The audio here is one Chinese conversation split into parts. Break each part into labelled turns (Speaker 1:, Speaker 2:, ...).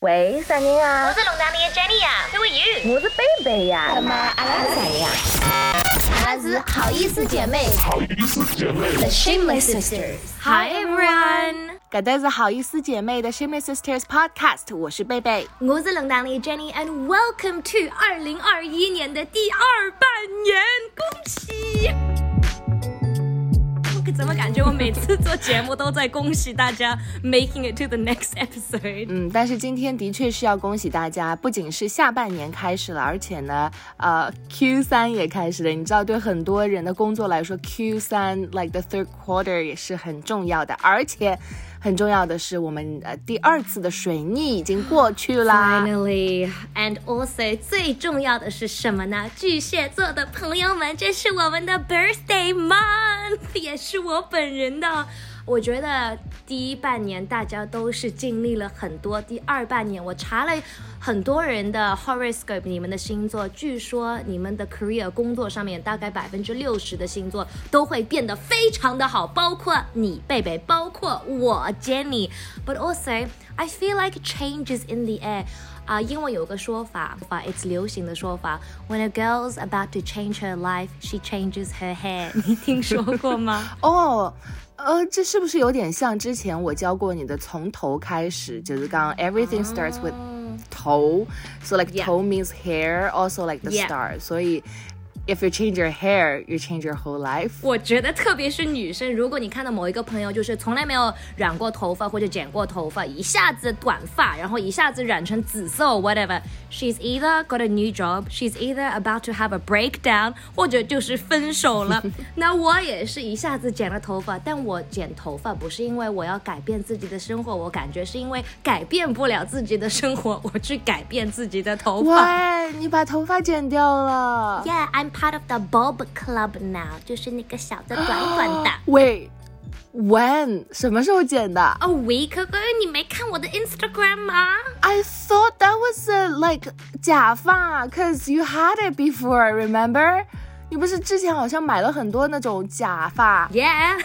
Speaker 1: 喂，三宁啊
Speaker 2: 我，是龙达里的 Jenny 啊，Who are you？
Speaker 1: 我是贝贝呀。
Speaker 2: 什么阿拉是谁呀？阿拉是好意思姐妹好意思姐妹，The Shameless Sisters。Hi everyone，
Speaker 3: 搿搭是好意思姐妹的 Shameless Sisters Podcast，我是贝贝。
Speaker 2: 我是龙达里的 Jenny，and welcome to 二零二一年的第二半年，恭喜！怎么感觉我每次做节目都在恭喜大家 making it to the next episode？
Speaker 3: 嗯，但是今天的确是要恭喜大家，不仅是下半年开始了，而且呢，呃，Q 三也开始了。你知道，对很多人的工作来说，Q 三 like the third quarter 也是很重要的，而且很重要的是，我们呃第二次的水逆已经过去啦。
Speaker 2: Finally, and also 最重要的是什么呢？巨蟹座的朋友们，这是我们的 birthday month，也是我本人的。我觉得第一半年大家都是经历了很多，第二半年我查了很多人的 horoscope，你们的星座，据说你们的 career 工作上面大概百分之六十的星座都会变得非常的好，包括你贝贝，包括我 Jenny，but also I feel like changes in the air。啊、英文有个说法，法 it's 流行的说法，When a girl's about to change her life, she changes her hair。你听说过吗？
Speaker 3: 哦。呃，这是不是有点像之前我教过你的从头开始？就是刚刚 everything starts with 头，so like. 头 means hair, also like the start. 所以 if you change your hair, you change your whole life.
Speaker 2: 我觉得特别是女生，如果你看到某一个朋友就是从来没有染过头发或者剪过头发，一下子短发，然后一下子染成紫色 whatever，she's either got a new job，she's either about to have a breakdown，或者就是分手了。那我也是一下子剪了头发，但我剪头发不是因为我要改变自己的生活，我感觉是因为改变不了自己的生活，我去改变自己的头发。
Speaker 3: 喂，你把头发剪掉了。
Speaker 2: Yeah, I'm part of the Bob Club now，就是那个小的短短的。
Speaker 3: 喂，when 什么时候剪的
Speaker 2: A week ago，你没看我的 Instagram 吗？
Speaker 3: I thought that was a, like 假发，cause you had it before. Remember？你不是之前好像买了很多那种假发？
Speaker 2: ？Yeah，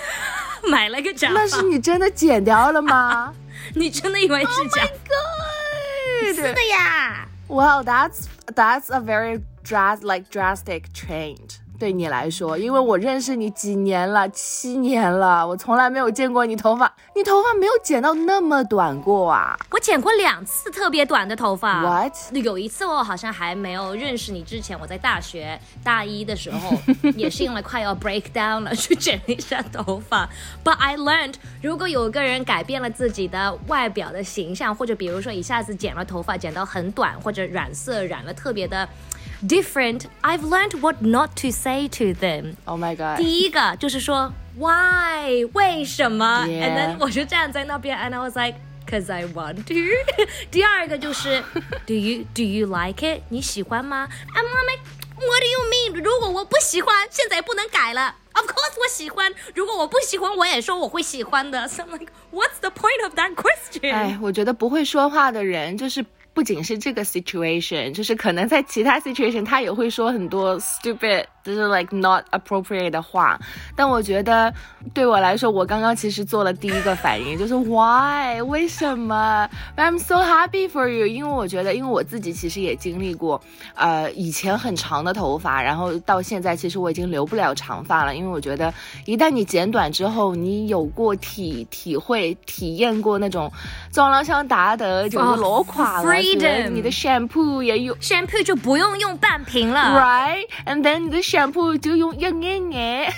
Speaker 2: 买了个假发。
Speaker 3: 那是你真的剪掉了吗
Speaker 2: 你真的以为是假？
Speaker 3: ？Good.
Speaker 2: 是的呀。
Speaker 3: Well, that's that's a very dras like drastic change. 对你来说，因为我认识你几年了，七年了，我从来没有见过你头发，你头发没有剪到那么短过啊
Speaker 2: 我剪过两次特别短的头发。
Speaker 3: ？What？
Speaker 2: 有一次我好像还没有认识你之前，我在大学大一的时候，也是因为快要 break down 了，去剪了一下头发。But I learned，如果有个人改变了自己的外表的形象，或者比如说一下子剪了头发，剪到很短，或者染色染了特别的 different，I've learned what not to say to them。
Speaker 3: Oh my god！
Speaker 2: 第一个就是说 why 为什么
Speaker 3: Yeah.
Speaker 2: and then 我就站在那边 and I was like cause I want to 第二个就是 do you do you like it 你喜欢吗 I'm like what do you mean 如果我不喜欢现在不能改了 Of course 我喜欢如果我不喜欢我也说我会喜欢的 So I'm like what's the point of that question
Speaker 3: 哎，我觉得不会说话的人，就是 不仅是这个 situation，就是可能在其他 situation 他也会说很多 stupid，就是 like not appropriate 的话。但我觉得对我来说，我刚刚其实做了第一个反应，就是 why 为什么 I'm so happy for you，因为我觉得，因为我自己其实也经历过，呃，以前很长的头发，然后到现在其实我已经留不了长发了，因为我觉得一旦你剪短之后，你有过体体会体验过那种撞了像打的，就是裸垮了
Speaker 2: ，freedom
Speaker 3: 你的 shampoo 也有。
Speaker 2: shampoo 就不用用半瓶了
Speaker 3: Right, and then 你的 shampoo 就用一眼眼。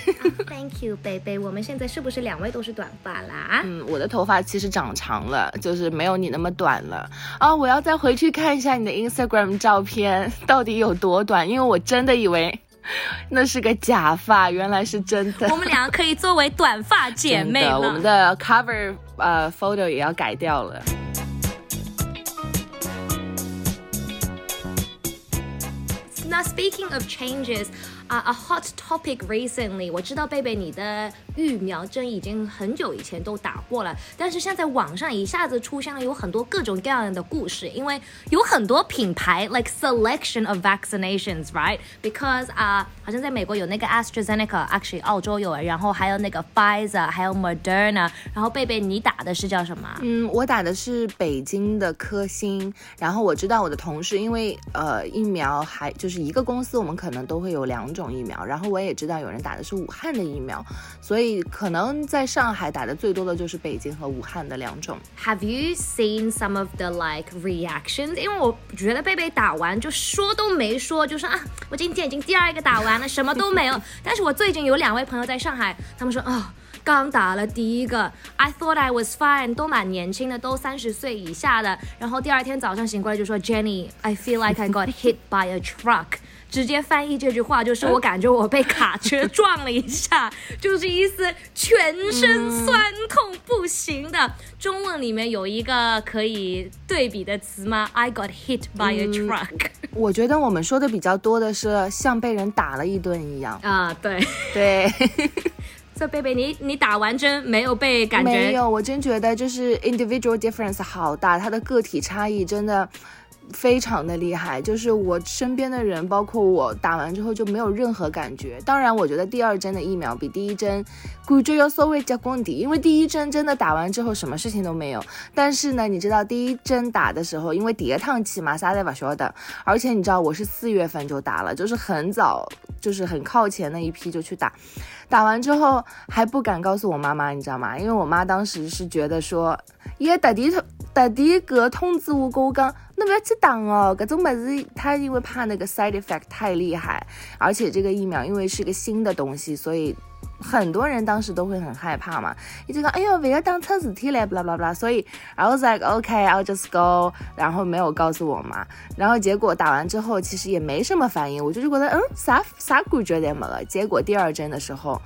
Speaker 2: Thank you baby 我们现在是不是两位都是短发啦
Speaker 3: 嗯，我的头发其实长长了，就是没有你那么短了啊！我要再回去看一下你的 Instagram 照片到底有多短，因为我真的以为那是个假发，原来是真的。
Speaker 2: 我们两个可以作为短发姐妹
Speaker 3: 真的，
Speaker 2: 了。
Speaker 3: 我们的 cover 呃 photo 也要改掉了。
Speaker 2: Now speaking of changes，啊、a hot topic recently，我知道贝贝你的疫苗针已经很久以前都打过了，但是现在网上一下子出现了有很多各种各样的故事，因为有很多品牌 like selection of vaccinations，right？Because 啊、好像在美国有那个 AstraZeneca，actually 澳洲有，然后还有那个 Pfizer，还有 Moderna，然后贝贝你打的是叫什么？
Speaker 3: 嗯，我打的是北京的科兴，然后我知道我的同事，因为呃疫苗还就是一个公司，我们可能都会有两种种疫苗，然后我也知道有人打的是武汉的疫苗，所以可能在上海打的最多的就是北京和武汉的两种。
Speaker 2: Have you seen some of the like reactions？因为我觉得贝贝打完就说都没说，就说啊，我今天已经第二个打完了，什么都没有。但是我最近有两位朋友在上海，他们说啊。刚打了第一个，I thought I was fine，都蛮年轻的，都三十岁以下的。然后第二天早上醒过来就说，Jenny，I feel like I got hit by a truck。直接翻译这句话就是我感觉我被卡车撞了一下，就是意思全身酸痛不行的。中文里面有一个可以对比的词吗？I got hit by a truck、
Speaker 3: 我觉得我们说的比较多的是像被人打了一顿一样。
Speaker 2: 啊，对。
Speaker 3: 对，
Speaker 2: 这贝贝，你你打完针没有被感觉？
Speaker 3: 没有，我真觉得就是 individual difference 好大，它的个体差异真的。非常的厉害，就是我身边的人，包括我打完之后就没有任何感觉。当然，我觉得第二针的疫苗比第一针感觉要稍微加功底，因为第一针真的打完之后什么事情都没有。但是呢，你知道第一针打的时候，因为第一趟起嘛，啥都不晓得，而且你知道我是四月份就打了，就是很早，就是很靠前那一批就去打。打完之后还不敢告诉我妈妈，你知道吗？因为我妈当时是觉得说，耶特地特地个通知我跟我讲，那不要去打哦，搿种么子，她因为怕那个 side effect 太厉害，而且这个疫苗因为是个新的东西，所以。很多人当时都会很害怕嘛，一直讲哎呦，为了当测试体嘞，blah blah blah，所以 I was like OK，I'll just go，然后没有告诉我妈，然后结果打完之后其实也没什么反应，我就是觉得嗯啥啥感觉也没了，结果第二针的时候。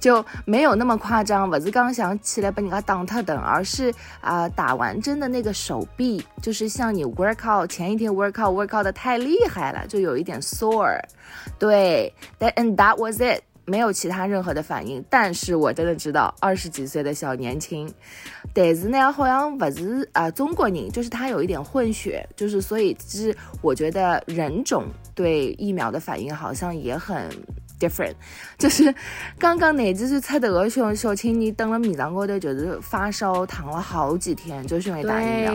Speaker 3: 就没有那么夸张，不是刚想起来把人家当特等，而是啊、打完针的那个手臂，就是像你 workout 前一天 workout workout 的太厉害了，就有一点 sore。对，that and that was it。没有其他任何的反应，但是我真的知道二十几岁的小年轻，但是呢，好像不是啊、中国人，就是他有一点混血，就是所以就是我觉得人种对疫苗的反应好像也很 different，就是刚刚那只是出头的小小青年登了米上高头，就是发烧躺了好几天，就是因为打疫苗，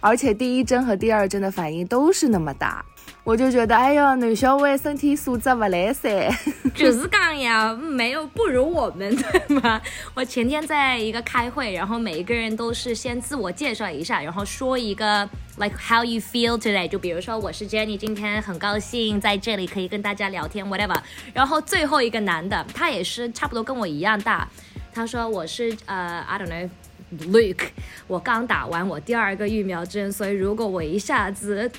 Speaker 3: 而且第一针和第二针的反应都是那么大。我就觉得，哎呀，男小孩身体素质不来噻。
Speaker 2: 就是讲呀，没有不如我们，对吗？我前天在一个开会，然后每一个人都是先自我介绍一下，然后说一个 like how you feel today，就比如说我是 Jenny，今天很高兴在这里可以跟大家聊天，whatever。然后然后最后一个男的，他也是差不多跟我一样大，他说我是呃、，I don't know。Luke，我刚打完我第二个疫苗针，所以如果我一下子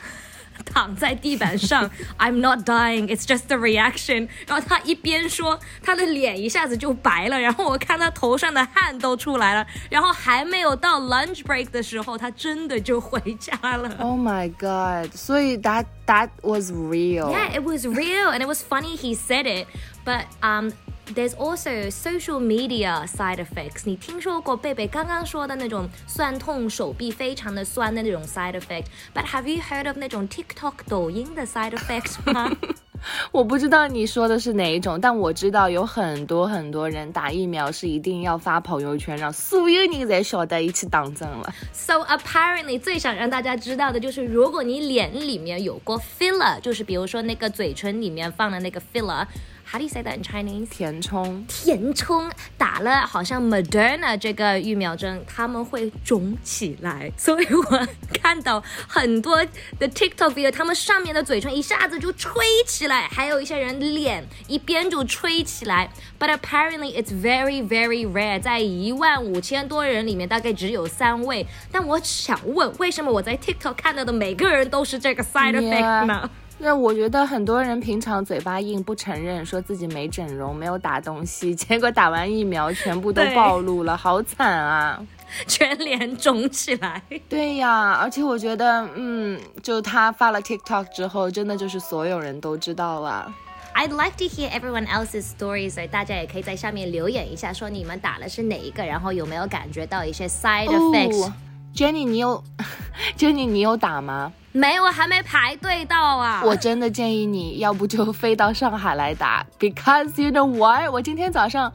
Speaker 2: 躺在地板上，I'm not dying, it's just a reaction。然后他一边说，他的脸一下子就白了，然后我看他头上的汗都出来了，然后还没有到 lunch break 的时候，他真的就回家了。
Speaker 3: Oh my god！所以 that that was real.
Speaker 2: Yeah, it was real, and it was funny he said it, but um. There's also social media side effects。你听说过贝贝刚刚说的那种酸痛、手臂非常的酸的那种 side effect？But have you heard of 那种 TikTok 抖音的 side effects 吗？
Speaker 3: 我不知道你说的是哪一种，但我知道有很多很多人打疫苗是一定要发朋友圈，让所有人才晓得一起当真了。
Speaker 2: So apparently，最想让大家知道的就是，如果你脸里面有过 filler，就是比如说那个嘴唇里面放的那个 filler。How do you say that in Chinese？
Speaker 3: 填充，
Speaker 2: 填充打了好像 Moderna 这个疫苗针，他们会肿起来，所以我看到很多的 TikTok video，他们上面的嘴唇一下子就吹起来，还有一些人脸一边就吹起来。But apparently it's very very rare，在一万五千多人里面大概只有三位。但我想问，为什么我在 TikTok 看到的每个人都是这个 side effect 呢
Speaker 3: ？Yeah. 那我觉得很多人平常嘴巴硬不承认，说自己没整容、没有打东西，结果打完疫苗全部都暴露了，好惨啊！
Speaker 2: 全脸肿起来。
Speaker 3: 对呀，而且我觉得，嗯，就他发了 TikTok 之后，真的就是所有人都知道了。
Speaker 2: I'd like to hear everyone else's stories，所以大家也可以在下面留言一下，说你们打的是哪一个，然后有没有感觉到一些 side effects。
Speaker 3: 哦 Jenny，你有 Jenny，你有打吗？
Speaker 2: 没有，我还没排队到啊。
Speaker 3: 我真的建议你要不就飞到上海来打，because you know what？我今天早上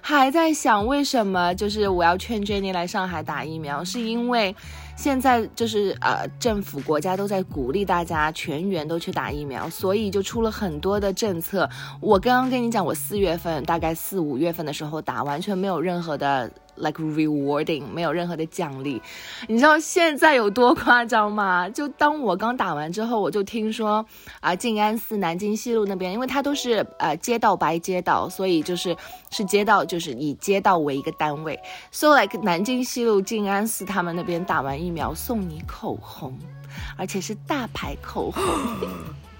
Speaker 3: 还在想，为什么就是我要劝 Jenny 来上海打疫苗，是因为现在就是呃政府国家都在鼓励大家全员都去打疫苗，所以就出了很多的政策。我刚刚跟你讲，我四月份大概四五月份的时候打，完全没有任何的。Like rewarding 没有任何的奖励，你知道现在有多夸张吗？就当我刚打完之后，我就听说啊，静安寺南京西路那边，因为它都是呃街道白街道，所以就是是街道，就是以街道为一个单位。So like 南京西路静安寺他们那边打完疫苗送你口红，而且是大牌口红。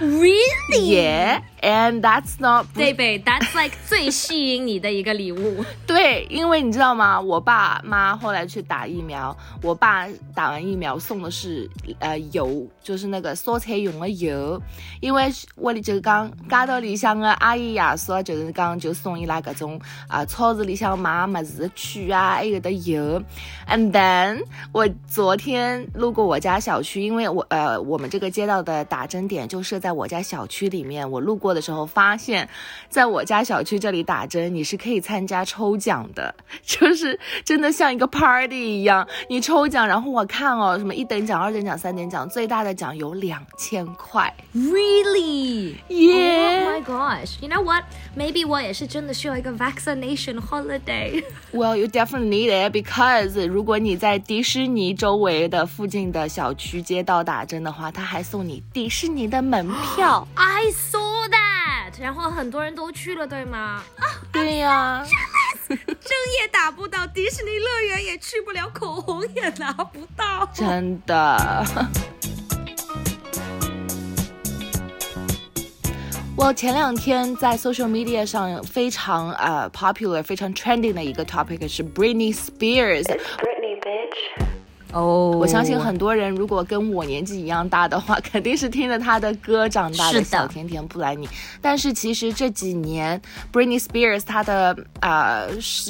Speaker 2: Really?
Speaker 3: Yeah, and that's not
Speaker 2: 对呗，That's like 最吸引你的一个礼物。
Speaker 3: 对，因为你知道吗？我爸妈后来去打疫苗，我爸打完疫苗送的是呃油，就是那个烧菜用的油。因为我里就讲街道里向的阿姨爷叔，就是讲就送伊拉各种啊、超市里向买物事的取啊，还有的油。And then 我昨天路过我家小区，因为我呃我们这个街道的打针点就设在我家小区里面。我路过的时候发现，在我家小区这里打针，你是可以参加抽奖的，就是真的像一个 party 一样，你抽奖，然后我看哦，什么一等奖、二等奖、三等奖，最大的奖有两千块
Speaker 2: really？yeah，my gosh! You know what? Maybe 我也是真的需要一个 vaccination holiday.
Speaker 3: Well, you definitely need it because 如果你在迪士尼周围的附近的小区街道打针的话，他还送你迪士尼的门票。
Speaker 2: I saw that. 然后很多人都去了，对吗？
Speaker 3: 对呀、
Speaker 2: 针也打不到，迪士尼乐园也去不了，口红也拿不到。
Speaker 3: 真的。我前两天在 social media 上非常呃、popular、非常 trending 的一个 topic 是 Britney Spears。
Speaker 1: Britney, bitch.
Speaker 2: 哦
Speaker 3: 我相信很多人如果跟我年纪一样大的话，肯定是听着他的歌长大的小甜甜布兰妮。但是其实这几年，Britney Spears 她的呃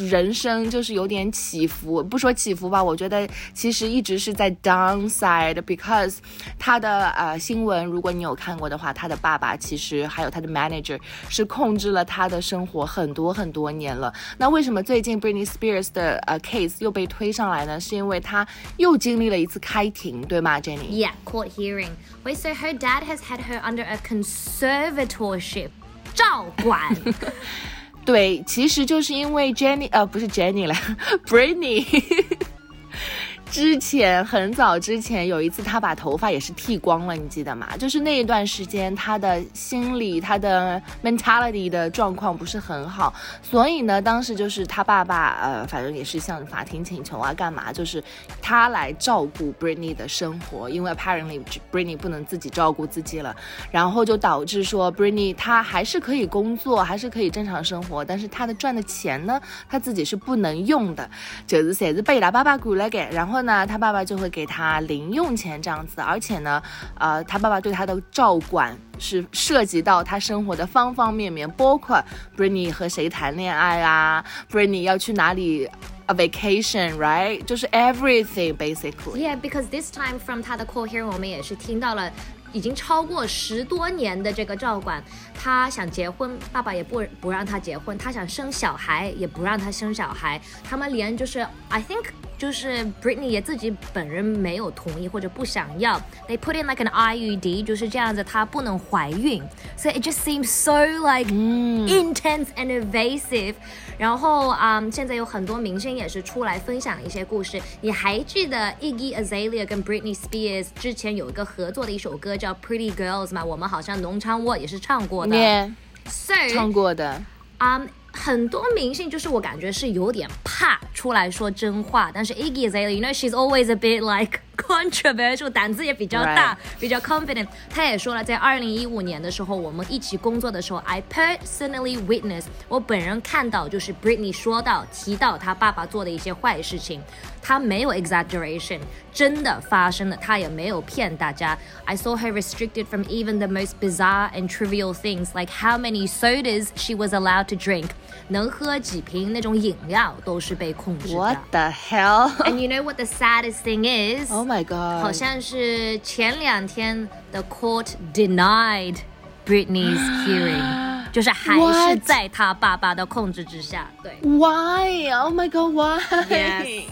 Speaker 3: 人生就是有点起伏，不说起伏吧，我觉得其实一直是在 downside，because 她的呃新闻，如果你有看过的话，她的爸爸其实还有她的 manager 是控制了她的生活很多很多年了。那为什么最近 Britney Spears 的呃 case 又被推上来呢？是因为她又经历了一次开庭，对吗
Speaker 2: ，Jenny？Yeah, court hearing. Wait, so her dad has had her under a conservatorship. 照管。
Speaker 3: 对，其实就是因为 Jenny 呃不是 Jenny 了，Britney 之前很早之前有一次，他把头发也是剃光了，你记得吗？就是那一段时间，他的心理、他的 mentality 的状况不是很好，所以呢，当时就是他爸爸呃，反正也是向法庭请求啊，干嘛？就是他来照顾 Britney 的生活，因为 apparently Britney 不能自己照顾自己了，然后就导致说 Britney 她还是可以工作，还是可以正常生活，但是她的赚的钱呢，她自己是不能用的，就是侪是被他爸爸管了给，然后呢，他爸爸就会给他零用钱这样子，而且呢，呃，他爸爸对他的照管是涉及到他生活的方方面面，包括 Britney 和谁谈恋爱啊，Britney 要去哪里。A vacation, right？就是 everything basically.
Speaker 2: Yeah, because this time from 他的 court hearing，我们也是听到了。已经超过十多年的这个照管，他想结婚，爸爸也不不让他结婚；他想生小孩，也不让他生小孩。他们连就是，I think 就是 Britney 也自己本人没有同意或者不想要，they put in like an IUD，就是这样子，她不能怀孕。So it just seems so like intense and invasive。然后啊、嗯现在有很多明星也是出来分享一些故事。你还记得 Iggy Azalea 跟 Britney Spears 之前有一个合作的一首歌叫《Pretty Girls》吗？我们好像农场我也是唱过的。
Speaker 3: Yeah，
Speaker 2: So
Speaker 3: 唱过的。
Speaker 2: 啊、 很多明星就是我感觉是有点怕出来说真话，但是 Iggy Azalea，you know she's always a bit like controversial，胆子也比较大，比较 confident。他也说了，在二零一五年的时候，我们一起工作的时候，I personally witness，我本人看到就是 Britney 说到提到他爸爸做的一些坏事情，他没有 exaggeration，真的发生了，他也没有骗大家。I saw her restricted from even the most bizarre and trivial things like how many sodas she was allowed to drink，能喝几瓶那种饮料都是被控制的。
Speaker 3: What the hell?
Speaker 2: And you know what the saddest thing is?
Speaker 3: Oh my god！
Speaker 2: 好像是前两天 the court denied Britney's hearing，就是还是在他爸爸的控制之下。对
Speaker 3: Why? Oh my god! Why?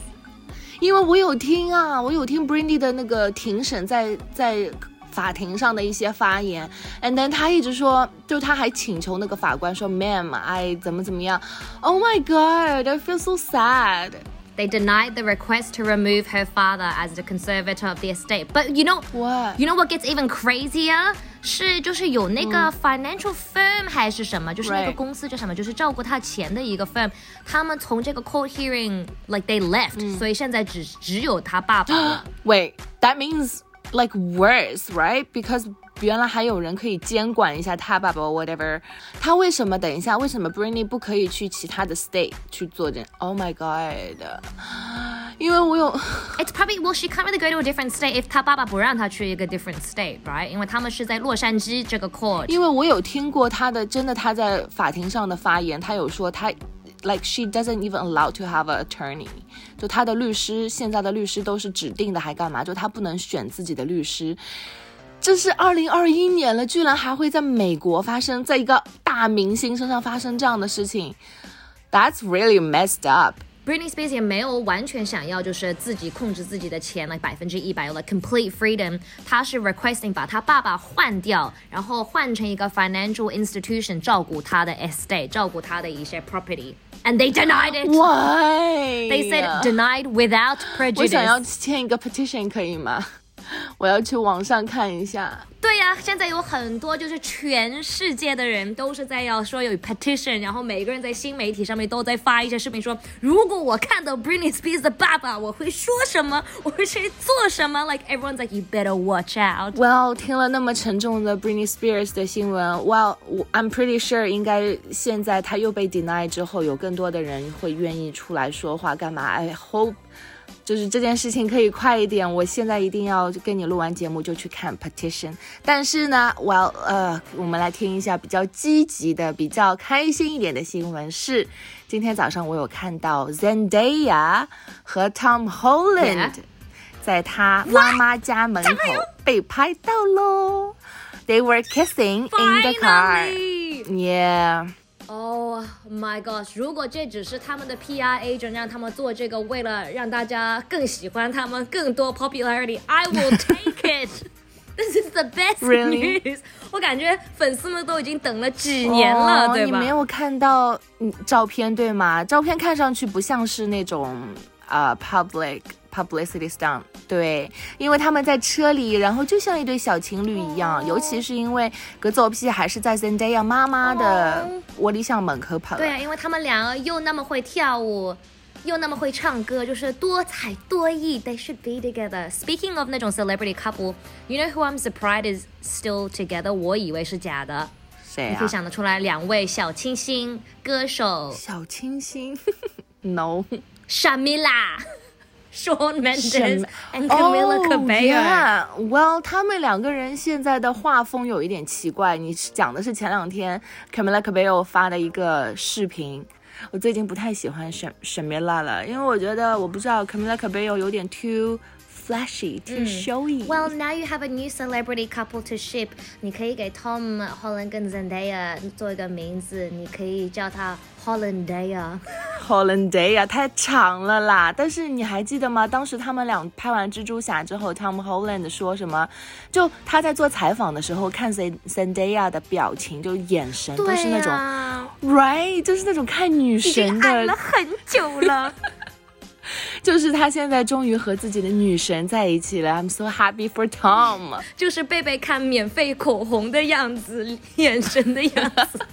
Speaker 3: 因为我有听啊，我有听 Brandy 的那个庭审在在法庭上的一些发言，and then 他一直说，就他还请求那个法官说，ma'am，I，怎么怎么样？Oh my god! I feel so sad.
Speaker 2: They denied the request to remove her father as the conservator of the estate. But you know
Speaker 3: What?
Speaker 2: You know what gets even crazier? 是就是有那个 financial firm 还是什么，就是那个
Speaker 3: 嗯 Right
Speaker 2: 公司叫什么，就是照顾他钱的一个 firm，他们从这个 court hearing like they left，、所以
Speaker 3: 嗯
Speaker 2: 现在只只有他爸爸了。
Speaker 3: Wait, that means like worse, right? Because 原来还有人可以监管一下他爸爸 whatever。他为什么等一下？为什么 Britney 不可以去其他的 state 去做这？Oh my god！因为我有
Speaker 2: It's probably well, she can't really go to a different state if 他爸爸不让他去一个 different state, right? 因为他们是在洛杉矶这个 court。
Speaker 3: 因为我有听过他的真的他在法庭上的发言，他有说他 like she doesn't even allow to have an attorney，就他的律师现在的律师都是指定的，还干嘛？就他不能选自己的律师。这是二零二一年了，居然还会在美国发生，在一个大明星身上发生这样的事情，That's really messed up。
Speaker 2: Britney Spears 也没有完全想要就是自己控制自己的钱，like 百分之一百有了 complete freedom。她是 requesting 把她爸爸换掉，然后换成一个 financial institution 照顾她的 estate，照顾她的一些 property。And they denied it.
Speaker 3: Why?
Speaker 2: They said denied without
Speaker 3: 我想要
Speaker 2: prejudice.
Speaker 3: 签一个 petition 可以吗？ 我要去网上看一下。
Speaker 2: 对呀、现在有很多就是全世界的人都是在要说有 petition，然后每个人在新媒体上面都在发一些视频说，如果我看到 Britney Spears 的爸爸，我会说什么，我会去做什么。Like everyone's like you better watch out。
Speaker 3: Well，听了那么沉重的 Britney Spears 的新闻，Well，我 I'm pretty sure 应该现在他又被 deny 之后，有更多的人会愿意出来说话，干嘛？I hope 就是这件事情可以快一点。我现在一定要跟你录完节目就去看 petition。但是呢，Well，呃，我们来听一下比较积极的、比较开心一点的新闻是，今天早上我有看到 Zendaya 和 Tom Holland。在他妈妈家门口被拍到喽。They were kissing in the car. Yeah.
Speaker 2: Oh my gosh！如果这只是他们的 PR agent 让他们做这个，为了让大家更喜欢他们，更多 popularity，I will take it 。This is the best
Speaker 3: Really?
Speaker 2: news。我感觉粉丝们都已经等了几年了，对吧？
Speaker 3: 哦你没有看到嗯照片对吗？照片看上去不像是那种呃 public Publicity stunt，对，因为他们在车里，然后就像一对小情侣一样，尤其是因为格走屁还是在 Zendaya 妈妈的
Speaker 2: 哦
Speaker 3: 窝里向门口跑。
Speaker 2: 对啊，因为他们两个又那么会跳舞，又那么会唱歌，就是多才多艺。They should be together. Speaking of 那种 celebrity couple, you know who I'm surprised is still together？我以为是假的。
Speaker 3: 谁啊
Speaker 2: 你可以？想得出来，两位小清新歌手
Speaker 3: 小清新？No。
Speaker 2: Shamila、Shawn Mendes and Camila
Speaker 3: Oh,
Speaker 2: Cabello。
Speaker 3: yeah. Well，他们两个人现在的画风有一点奇怪。你讲的是前两天 Camila Cabello 发的一个视频。我最近不太喜欢沈沈梅拉了，因为我觉得我不知道 Camila Cabello 有点 too flashy, too showy。
Speaker 2: Well, now you have a new celebrity couple to ship. 你可以给 Tom Holland 跟 Zendaya 做一个名字，你可以叫他 Hollandaya。
Speaker 3: Hollandaya，太长了啦！但是你还记得吗？当时他们俩拍完蜘蛛侠之后，Tom Holland 说什么？就他在做采访的时候，看 Zend- Zendaya 的表情，就眼神都是那种、
Speaker 2: 啊
Speaker 3: right，就是那种看女神的，
Speaker 2: 很久了。
Speaker 3: 就是他现在终于和自己的女神在一起了。I'm so happy for Tom。
Speaker 2: 就是贝贝看免费口红的样子，眼神的样子。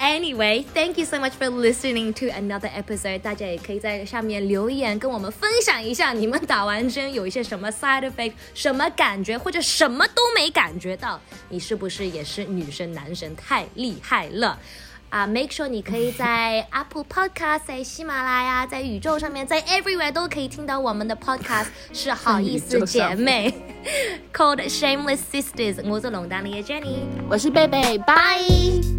Speaker 2: Anyway, thank you so much for listening to another episode. 大家也可以在下面留言跟我们分享一下，你们打完针有一些什么 side effect，什么感觉，或者什么都没感觉到，你是不是也是女生男神？太厉害了！啊、m a k e sure 你可以在 Apple Podcast、在喜马拉雅、在宇宙上面、在 Everywhere 都可以听到我们的 Podcast，是好意思姐妹，called Shameless Sisters。我是龙丹妮的 Jenny，
Speaker 3: 我是贝贝，拜。